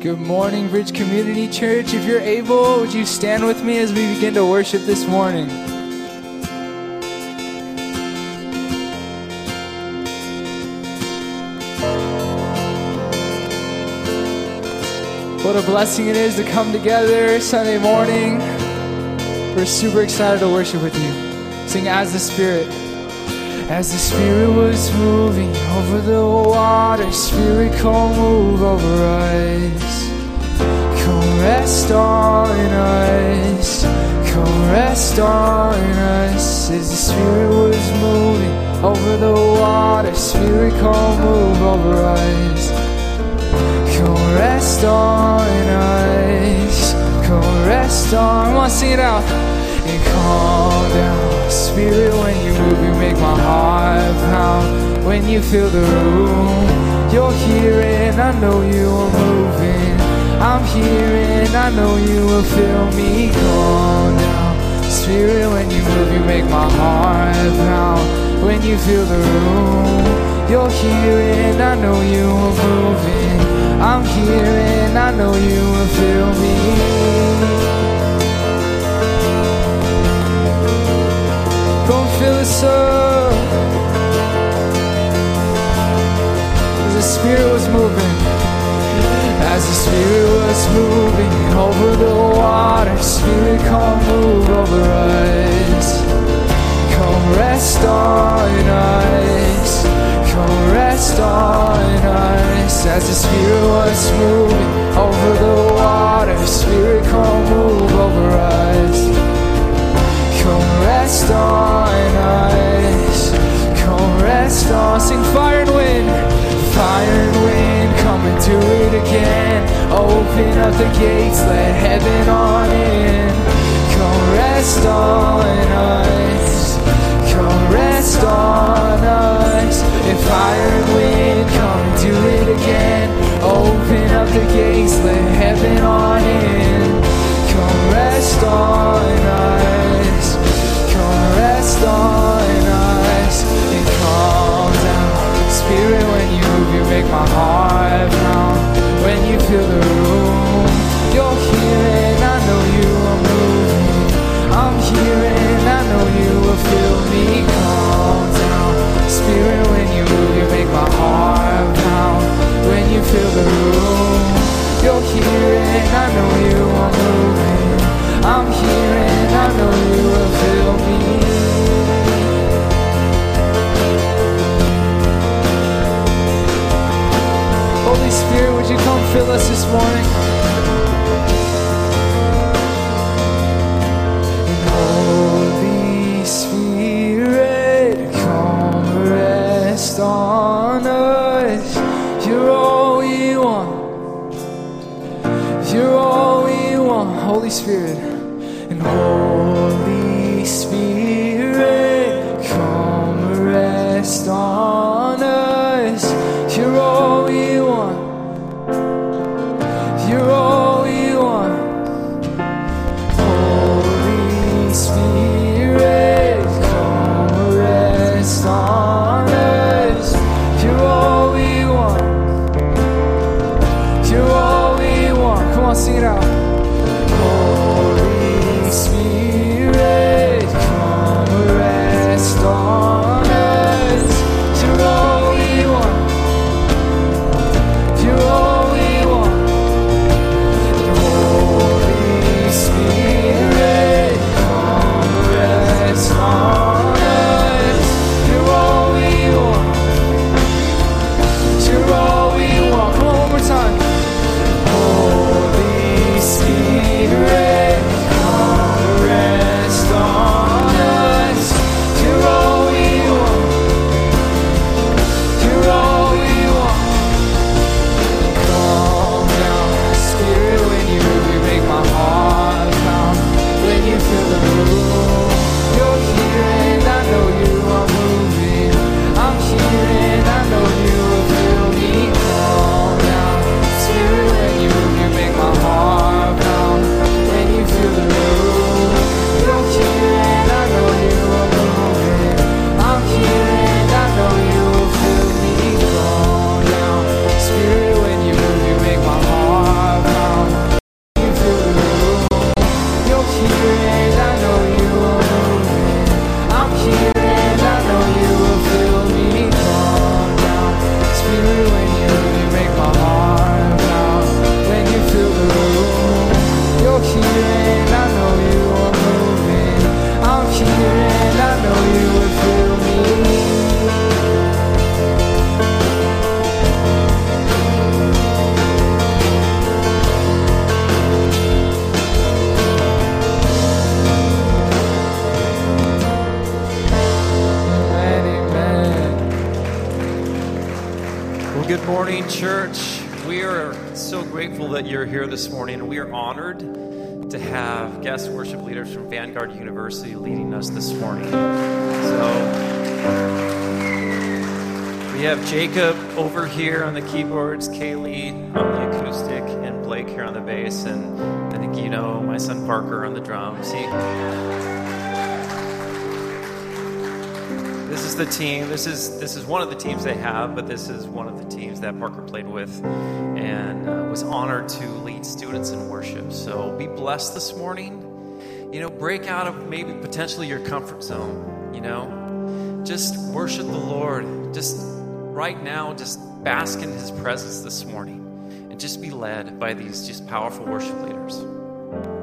Good morning, Bridge Community Church. If you're able, would you stand with me as we begin to worship this morning? What a blessing it is to come together Sunday morning. We're super excited to worship with you. Sing as the Spirit. As the Spirit was moving over the water, Spirit, come move over us. On us. Come rest on us. As the Spirit was moving over the water, Spirit, come move over us. Come rest on us. Come rest on. Come on, sing it out. And calm down. Spirit, when you move, you make my heart pound. When you fill the room, you're here and I know you are moving. I'm here and I know you will feel me. Calm now Spirit, when you move, you make my heart pound. When you fill the room, you're here and I know you are moving. I'm here and I know you will feel me. Go us up. As the Spirit was moving, as the Spirit was moving over the water, Spirit, come move over us. Come rest on us. Come rest on us. As the Spirit was moving over the water, Spirit, come move over us. Come rest on us. Come rest on. Sing fire and wind. Fire and wind, come and do it again. Open up the gates, let heaven on in. Come rest on us. Come rest on us. And fire and wind, come and do it again. Open up the gates, let heaven on in. Come rest on us. Come rest on us. And calm down. Spirit, when you move, you make my heart pound. When you fill the room, you're here and I know you are moving. I'm here and I know you will feel me. Calm down. Spirit, when you move, you make my heart church. We are so grateful that you're here this morning. We are honored to have guest worship leaders from Vanguard University leading us this morning. So we have Jacob over here on the keyboards, Kaylee on the acoustic, and Blake here on the bass, and I think you know my son Parker on the drums. He, this is the team. This is this is one of the teams they have, but this is one of the teams that Parker played with, and uh, was honored to lead students in worship. So be blessed this morning. You know, break out of maybe potentially your comfort zone. You know, just worship the Lord. Just right now, just bask in His presence this morning, and just be led by these just powerful worship leaders.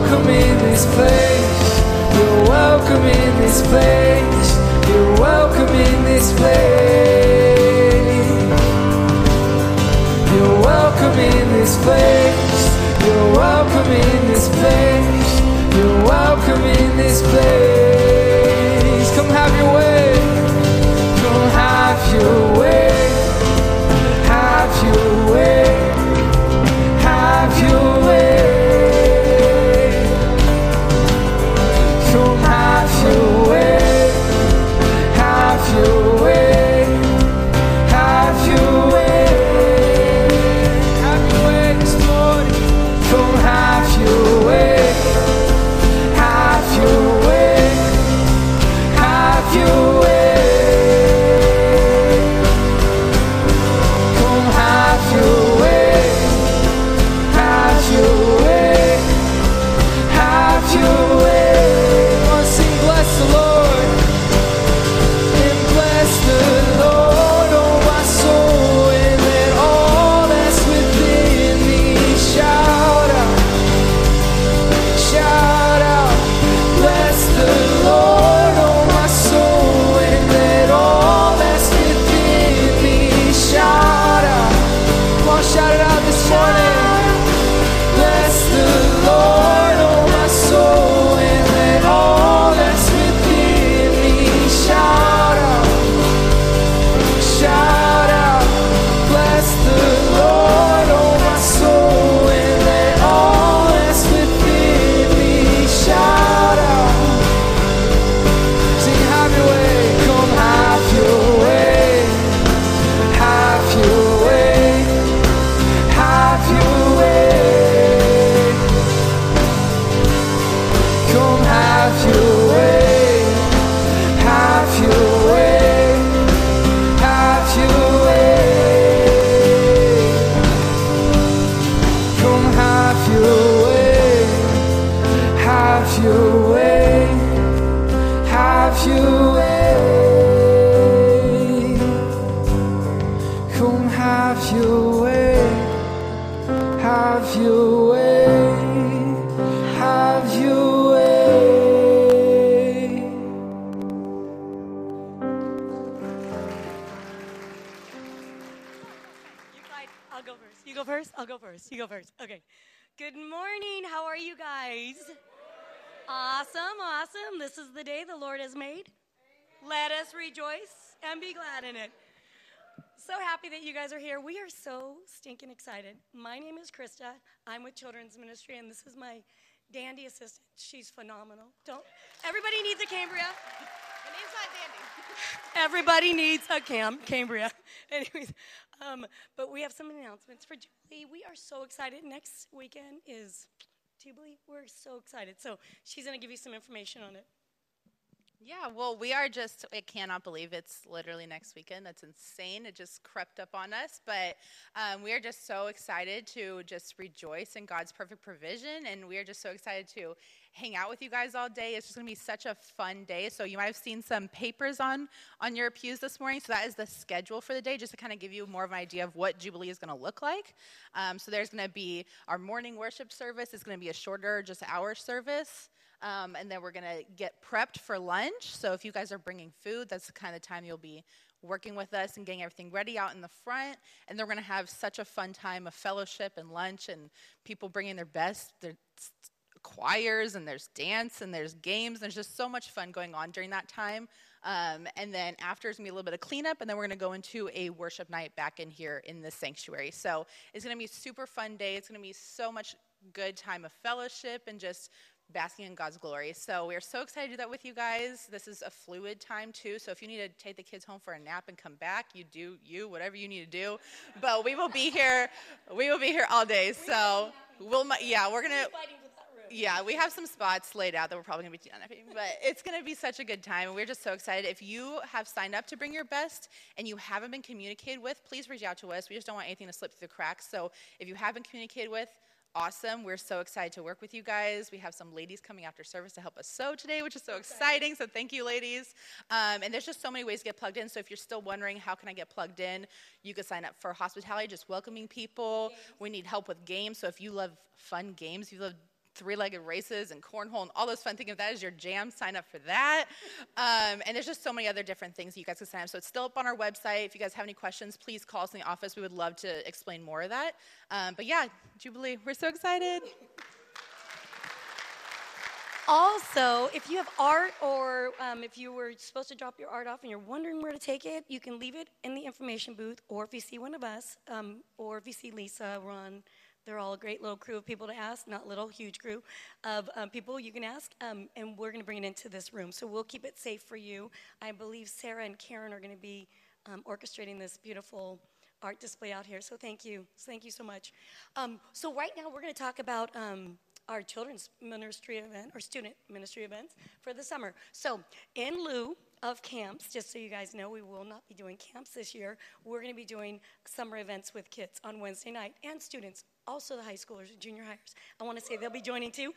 Welcome in this place. You're welcome in this place. You're welcome in this place. You're welcome in this place. You're welcome in this place. You're welcome in this place. Go first. You go first. Okay. Good morning. How are you guys? Awesome. Awesome. This is the day the Lord has made. Let us rejoice and be glad in it. So happy that you guys are here. We are so stinking excited. My name is Krista. I'm with Children's Ministry, and this is my dandy assistant. She's phenomenal. Don't everybody needs a Cambria. My name's not Dandy. Everybody needs a Cam Cambria. Anyways, um, but we have some announcements for Jubilee. We are so excited. Next weekend is Jubilee. We're so excited. So she's going to give you some information on it. Yeah, well, we are just, I cannot believe it's literally next weekend. That's insane. It just crept up on us. But um, we are just so excited to just rejoice in God's perfect provision. And we are just so excited to hang out with you guys all day. It's just going to be such a fun day. So you might have seen some papers on, on your pews this morning. So that is the schedule for the day, just to kind of give you more of an idea of what Jubilee is going to look like. Um, so there's going to be our morning worship service. It's going to be a shorter, just hour service. Um, and then we're going to get prepped for lunch. So if you guys are bringing food, that's the kind of time you'll be working with us and getting everything ready out in the front. And then we're going to have such a fun time of fellowship and lunch and people bringing their best. Their choirs and there's dance and there's games. There's just so much fun going on during that time. Um, and then after it's gonna be a little bit of cleanup, and then we're gonna go into a worship night back in here in the sanctuary. So it's gonna be a super fun day. It's gonna be so much good time of fellowship and just basking in God's glory. So we are so excited to do that with you guys. This is a fluid time too. So if you need to take the kids home for a nap and come back, you do you whatever you need to do. But we will be here. We will be here all day. So we'll yeah we're gonna. Yeah, we have some spots laid out that we're probably going to be DNFing, but it's going to be such a good time. And we're just so excited. If you have signed up to bring your best and you haven't been communicated with, please reach out to us. We just don't want anything to slip through the cracks. So if you have been communicated with, awesome. We're so excited to work with you guys. We have some ladies coming after service to help us sew today, which is so exciting. So thank you, ladies. Um, and there's just so many ways to get plugged in. So if you're still wondering how can I get plugged in, you can sign up for hospitality, just welcoming people. We need help with games. So if you love fun games, you love three-legged races and cornhole and all those fun things. If that is your jam, sign up for that. Um, and there's just so many other different things you guys can sign up. So it's still up on our website. If you guys have any questions, please call us in the office. We would love to explain more of that. Um, but yeah, Jubilee, we're so excited. Also, if you have art or um, if you were supposed to drop your art off and you're wondering where to take it, you can leave it in the information booth, or if you see one of us, um, or if you see Lisa, Ron, they're all a great little crew of people to ask, not little, huge crew of um, people you can ask, um, and we're going to bring it into this room. So we'll keep it safe for you. I believe Sarah and Karen are going to be um, orchestrating this beautiful art display out here. So thank you. Thank you so much. Um, so right now we're going to talk about um, our children's ministry event or student ministry events for the summer. So in lieu of camps, just so you guys know, we will not be doing camps this year. We're going to be doing summer events with kids on Wednesday night and students also the high schoolers junior hires. I want to say they'll be joining too.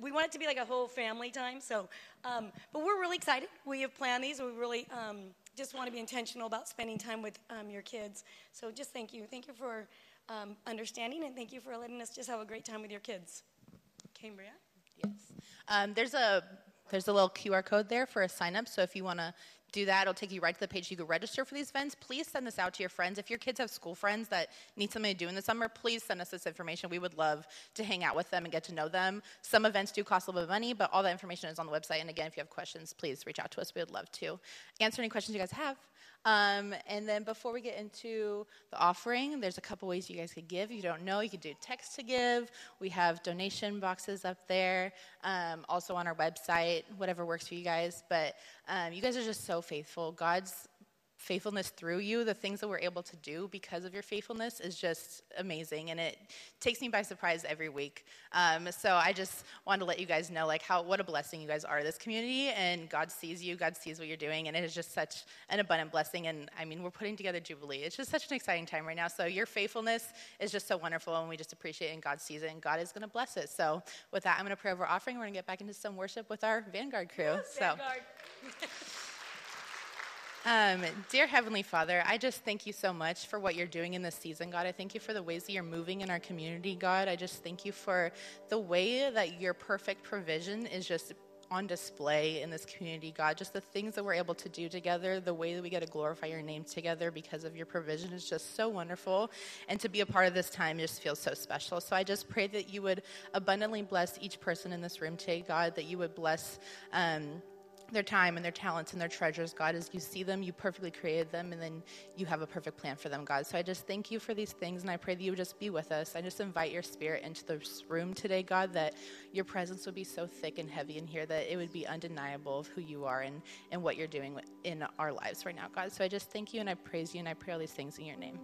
We want it to be like a whole family time. So, um, but we're really excited. We have planned these. We really um, just want to be intentional about spending time with um, your kids. So, just thank you. Thank you for um, understanding, and thank you for letting us just have a great time with your kids. Cambria. Yes. Um, there's a there's a little QR code there for a sign up. So if you want to do that. It'll take you right to the page you can register for these events. Please send this out to your friends. If your kids have school friends that need something to do in the summer, please send us this information. We would love to hang out with them and get to know them. Some events do cost a little bit of money, but all that information is on the website. And again, if you have questions, please reach out to us. We would love to answer any questions you guys have. Um, and then before we get into the offering, there's a couple ways you guys could give. If you don't know, you could do text to give. We have donation boxes up there, um, also on our website, whatever works for you guys. But um, you guys are just so faithful. God's faithfulness through you, the things that we're able to do because of your faithfulness is just amazing, and it takes me by surprise every week. Um, so I just wanted to let you guys know, like, how what a blessing you guys are this community, and God sees you, God sees what you're doing, and it is just such an abundant blessing. And I mean, we're putting together Jubilee. It's just such an exciting time right now. So your faithfulness is just so wonderful, and we just appreciate it. And God sees it, and God is going to bless it. So with that, I'm going to pray over offering. We're going to get back into some worship with our Vanguard crew. Yes, so. Vanguard. Um, dear Heavenly Father, I just thank you so much for what you're doing in this season, God. I thank you for the ways that you're moving in our community, God. I just thank you for the way that your perfect provision is just on display in this community, God. Just the things that we're able to do together, the way that we get to glorify your name together because of your provision is just so wonderful. And to be a part of this time just feels so special. So I just pray that you would abundantly bless each person in this room today, God, that you would bless. Um, their time and their talents and their treasures, God, as you see them, you perfectly created them, and then you have a perfect plan for them, God. So I just thank you for these things, and I pray that you would just be with us. I just invite your spirit into this room today, God, that your presence would be so thick and heavy in here that it would be undeniable of who you are and, and what you're doing in our lives right now, God. So I just thank you, and I praise you, and I pray all these things in your name.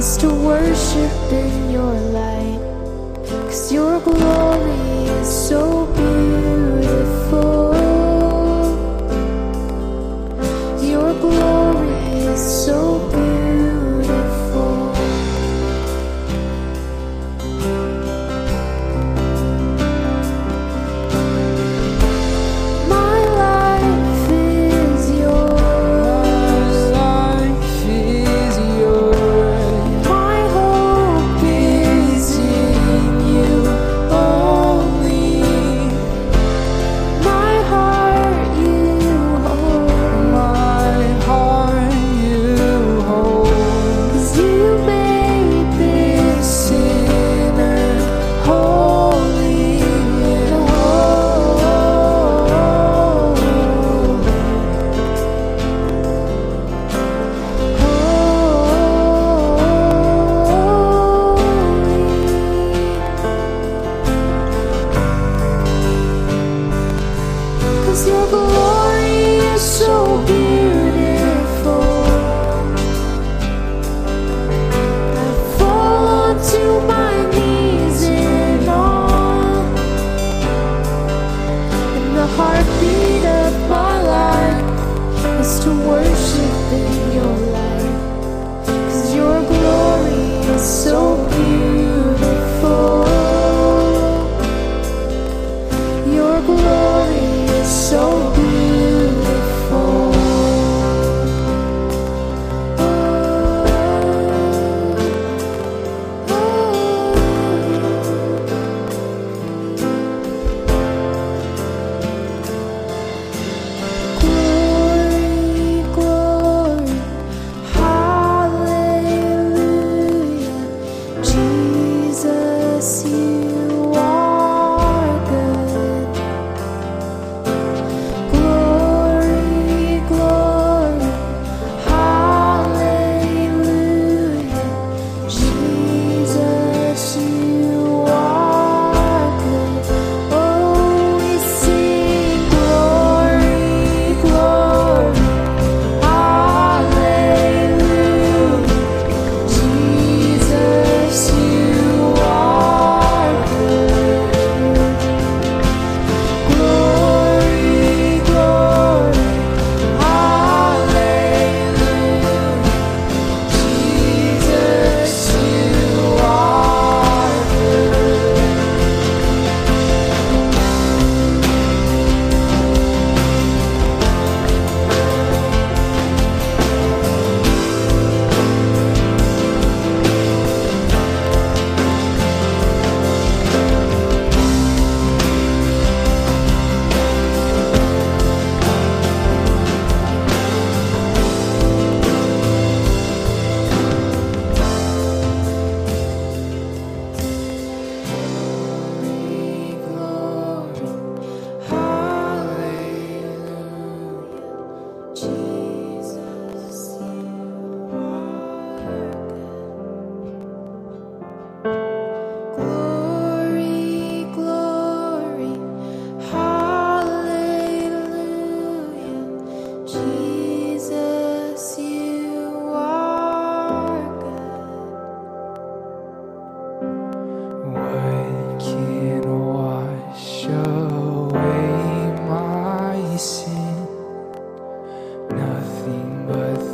is to worship in your light. Cause your glory is so bright.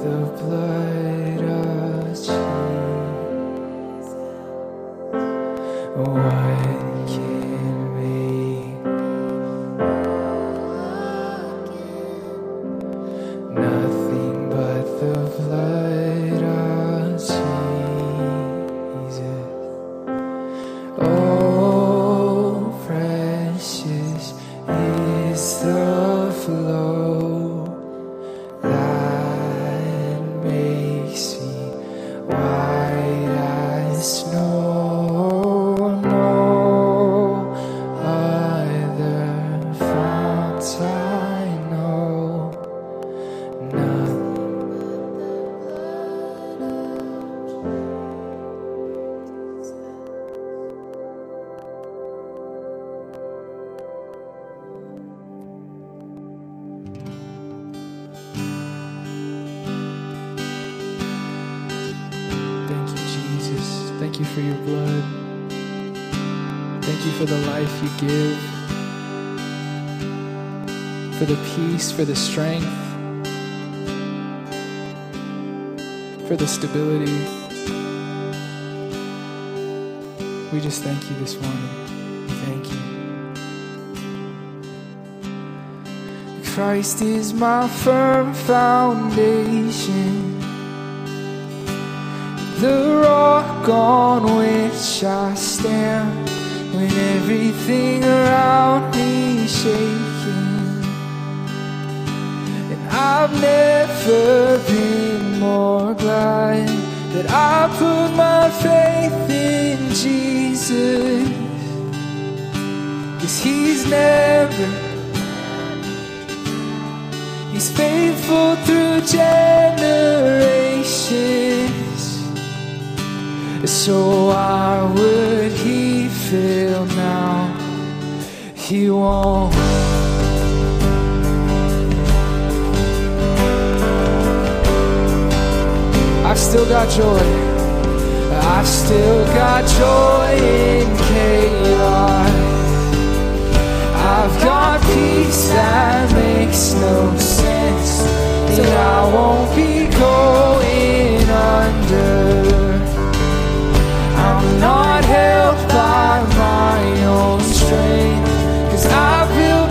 the blood. Give, for the peace, for the strength, for the stability. We just thank you this morning. Thank you. Christ is my firm foundation the rock on which I stand when everything around me is shaking. And I've never been more glad that I put my faith in Jesus. Cause he's never He's faithful through generations. So why would he fail now? He won't. I've still got joy. I've still got joy in chaos. I've got peace that makes no sense. And I won't be going under. I'm not held by my own strength. Cause I built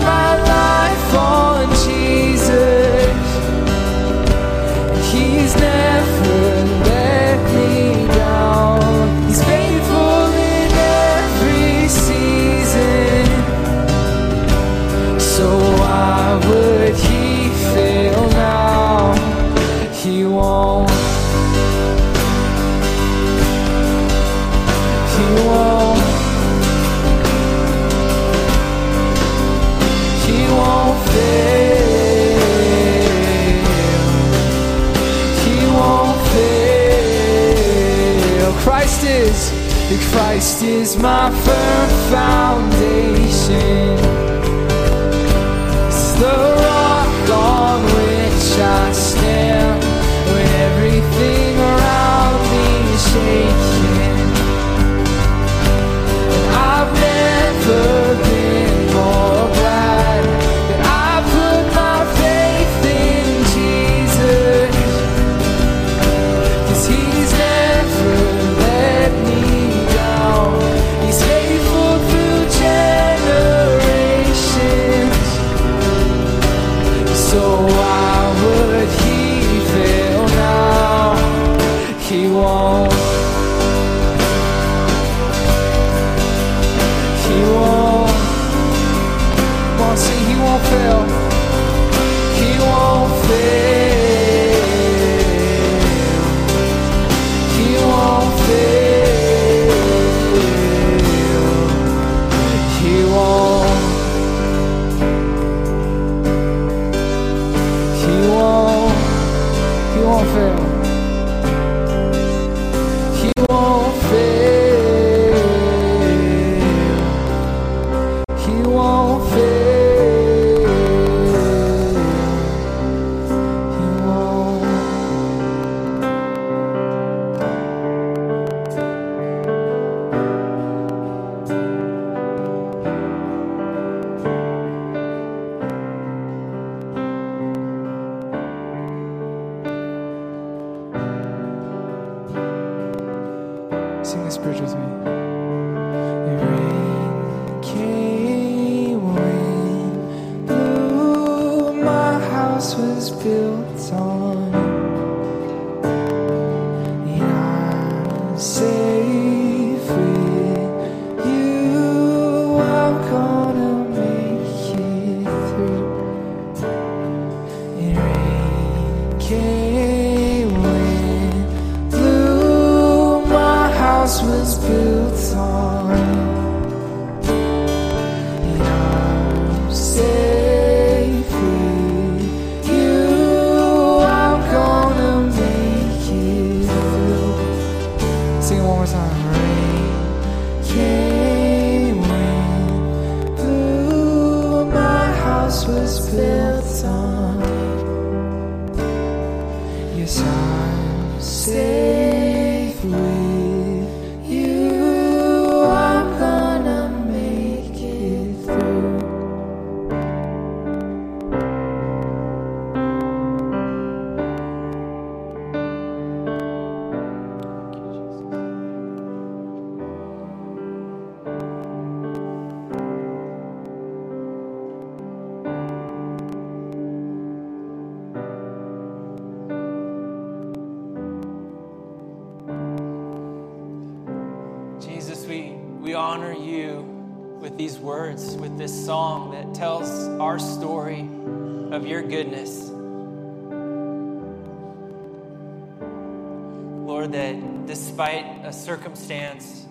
despite a circumstance,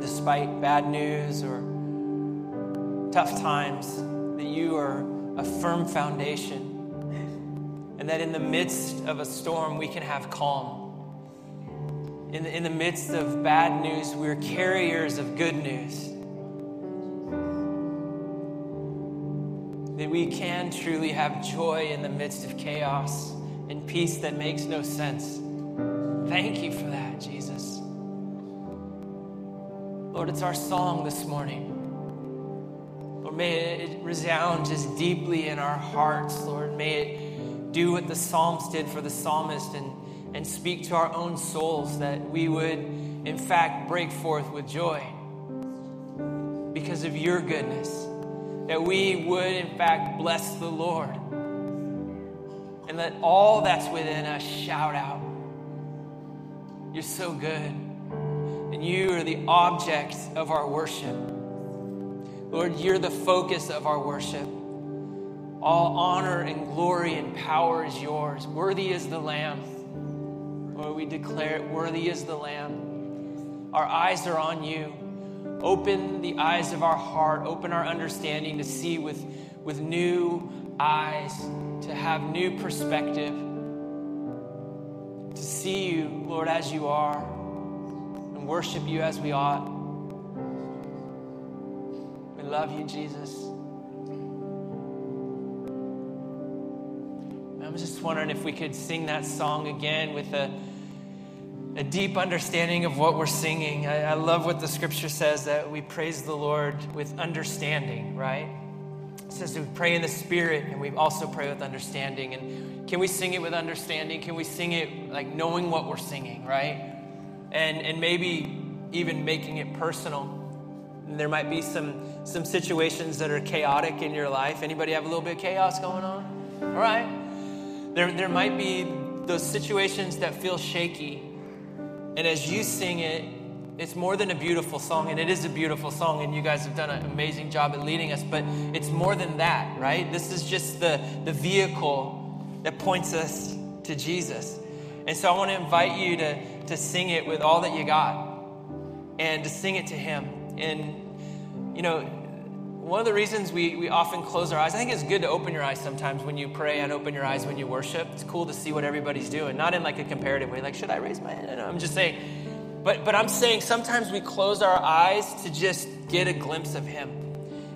despite bad news or tough times, that you are a firm foundation. And that in the midst of a storm, we can have calm in the, in the midst of bad news, we're carriers of good news. That we can truly have joy in the midst of chaos and peace that makes no sense. Thank you for that, Jesus. Lord, it's our song this morning. Lord, may it resound just deeply in our hearts, Lord. May it do what the Psalms did for the psalmist and and speak to our own souls that we would, in fact, break forth with joy because of your goodness. That we would, in fact, bless the Lord. And let all that's within us shout out. You're so good. And you are the object of our worship. Lord, you're the focus of our worship. All honor and glory and power is yours. Worthy is the Lamb. Lord, we declare it worthy is the Lamb. Our eyes are on you. Open the eyes of our heart, open our understanding to see with, with new eyes, to have new perspective, see you, Lord, as you are, and worship you as we ought. We love you, Jesus. I was just wondering if we could sing that song again with a, a deep understanding of what we're singing. I, I love what the scripture says that we praise the Lord with understanding, right? Says we pray in the spirit and we also pray with understanding. And can we sing it with understanding? Can we sing it like knowing what we're singing, right? And, and maybe even making it personal. And there might be some, some situations that are chaotic in your life. Anybody have a little bit of chaos going on? All right. There, there might be those situations that feel shaky. And as you sing it, it's more than a beautiful song, and it is a beautiful song, and you guys have done an amazing job at leading us, but it's more than that, right? This is just the, the vehicle that points us to Jesus. And so I want to invite you to, to sing it with all that you got and to sing it to Him. And, you know, one of the reasons we, we often close our eyes, I think it's good to open your eyes sometimes when you pray and open your eyes when you worship. It's cool to see what everybody's doing, not in like a comparative way, like, should I raise my hand? I'm just saying, but, but I'm saying sometimes we close our eyes to just get a glimpse of Him.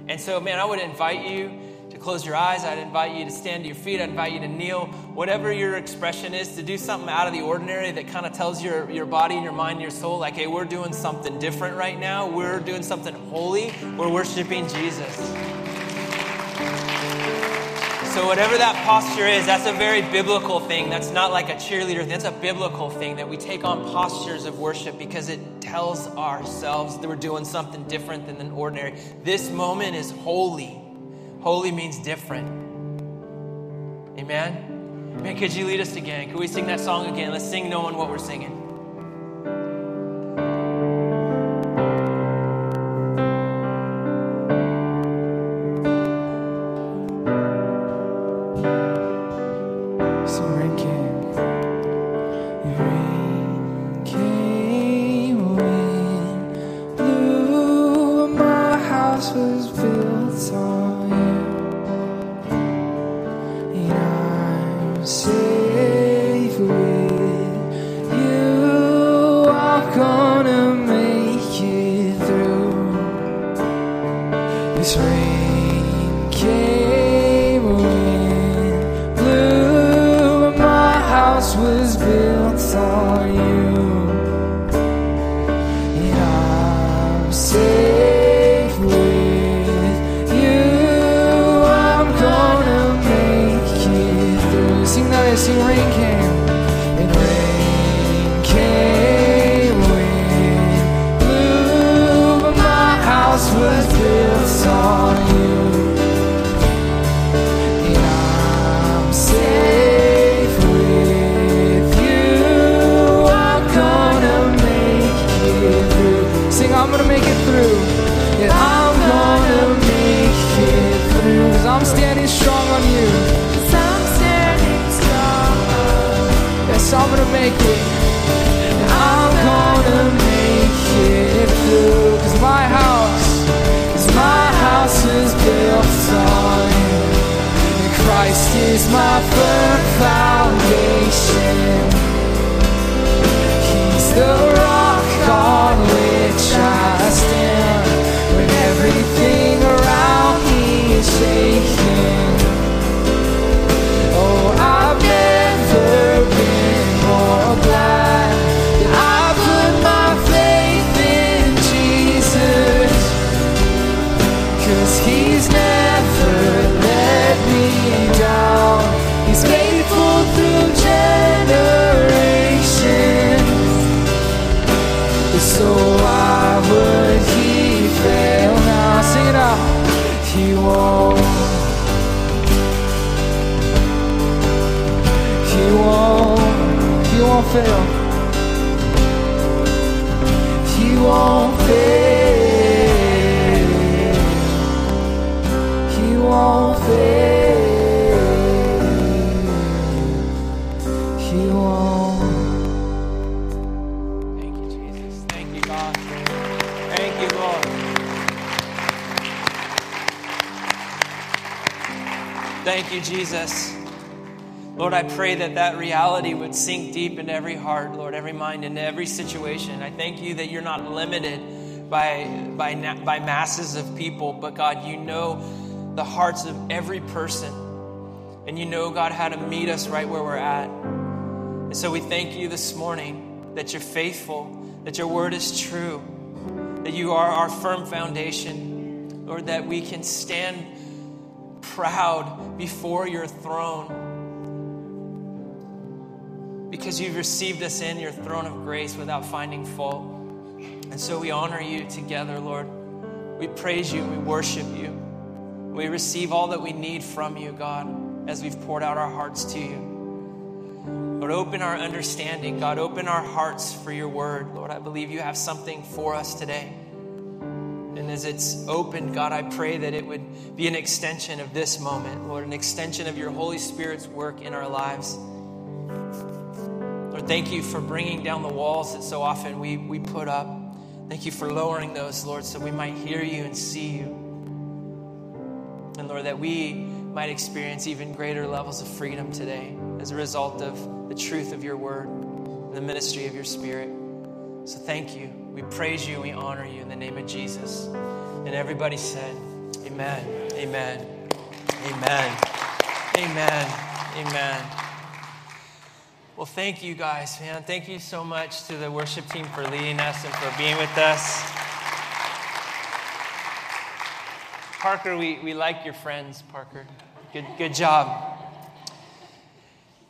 And so, man, I would invite you to close your eyes. I'd invite you to stand to your feet. I'd invite you to kneel. Whatever your expression is, to do something out of the ordinary that kind of tells your, your body and your mind your soul, like, hey, we're doing something different right now. We're doing something holy. We're worshiping Jesus. So, whatever that posture is, that's a very biblical thing. That's not like a cheerleader. That's a biblical thing that we take on postures of worship because it tells ourselves that we're doing something different than an ordinary. This moment is holy. Holy means different. Amen? Man, could you lead us again? Could we sing that song again? Let's sing knowing what we're singing. rain came. Reality would sink deep into every heart, Lord, every mind, into every situation. I thank you that you're not limited by, by, by masses of people, but God, you know the hearts of every person. And you know, God, how to meet us right where we're at. And so we thank you this morning that you're faithful, that your word is true, that you are our firm foundation, Lord, that we can stand proud before your throne because you've received us in your throne of grace without finding fault. And so we honor you together, Lord. We praise you, we worship you. We receive all that we need from you, God, as we've poured out our hearts to you. Lord, open our understanding. God, open our hearts for your word. Lord, I believe you have something for us today. And as it's opened, God, I pray that it would be an extension of this moment, Lord, an extension of your Holy Spirit's work in our lives. Thank you for bringing down the walls that so often we, we put up. Thank you for lowering those, Lord, so we might hear you and see you. And Lord, that we might experience even greater levels of freedom today as a result of the truth of your word, and the ministry of your spirit. So thank you. We praise you, we honor you in the name of Jesus. And everybody said, Amen, amen, amen, amen, amen. Well, thank you guys, man. Thank you so much to the worship team for leading us and for being with us. Parker, we, we like your friends, Parker. Good, good job.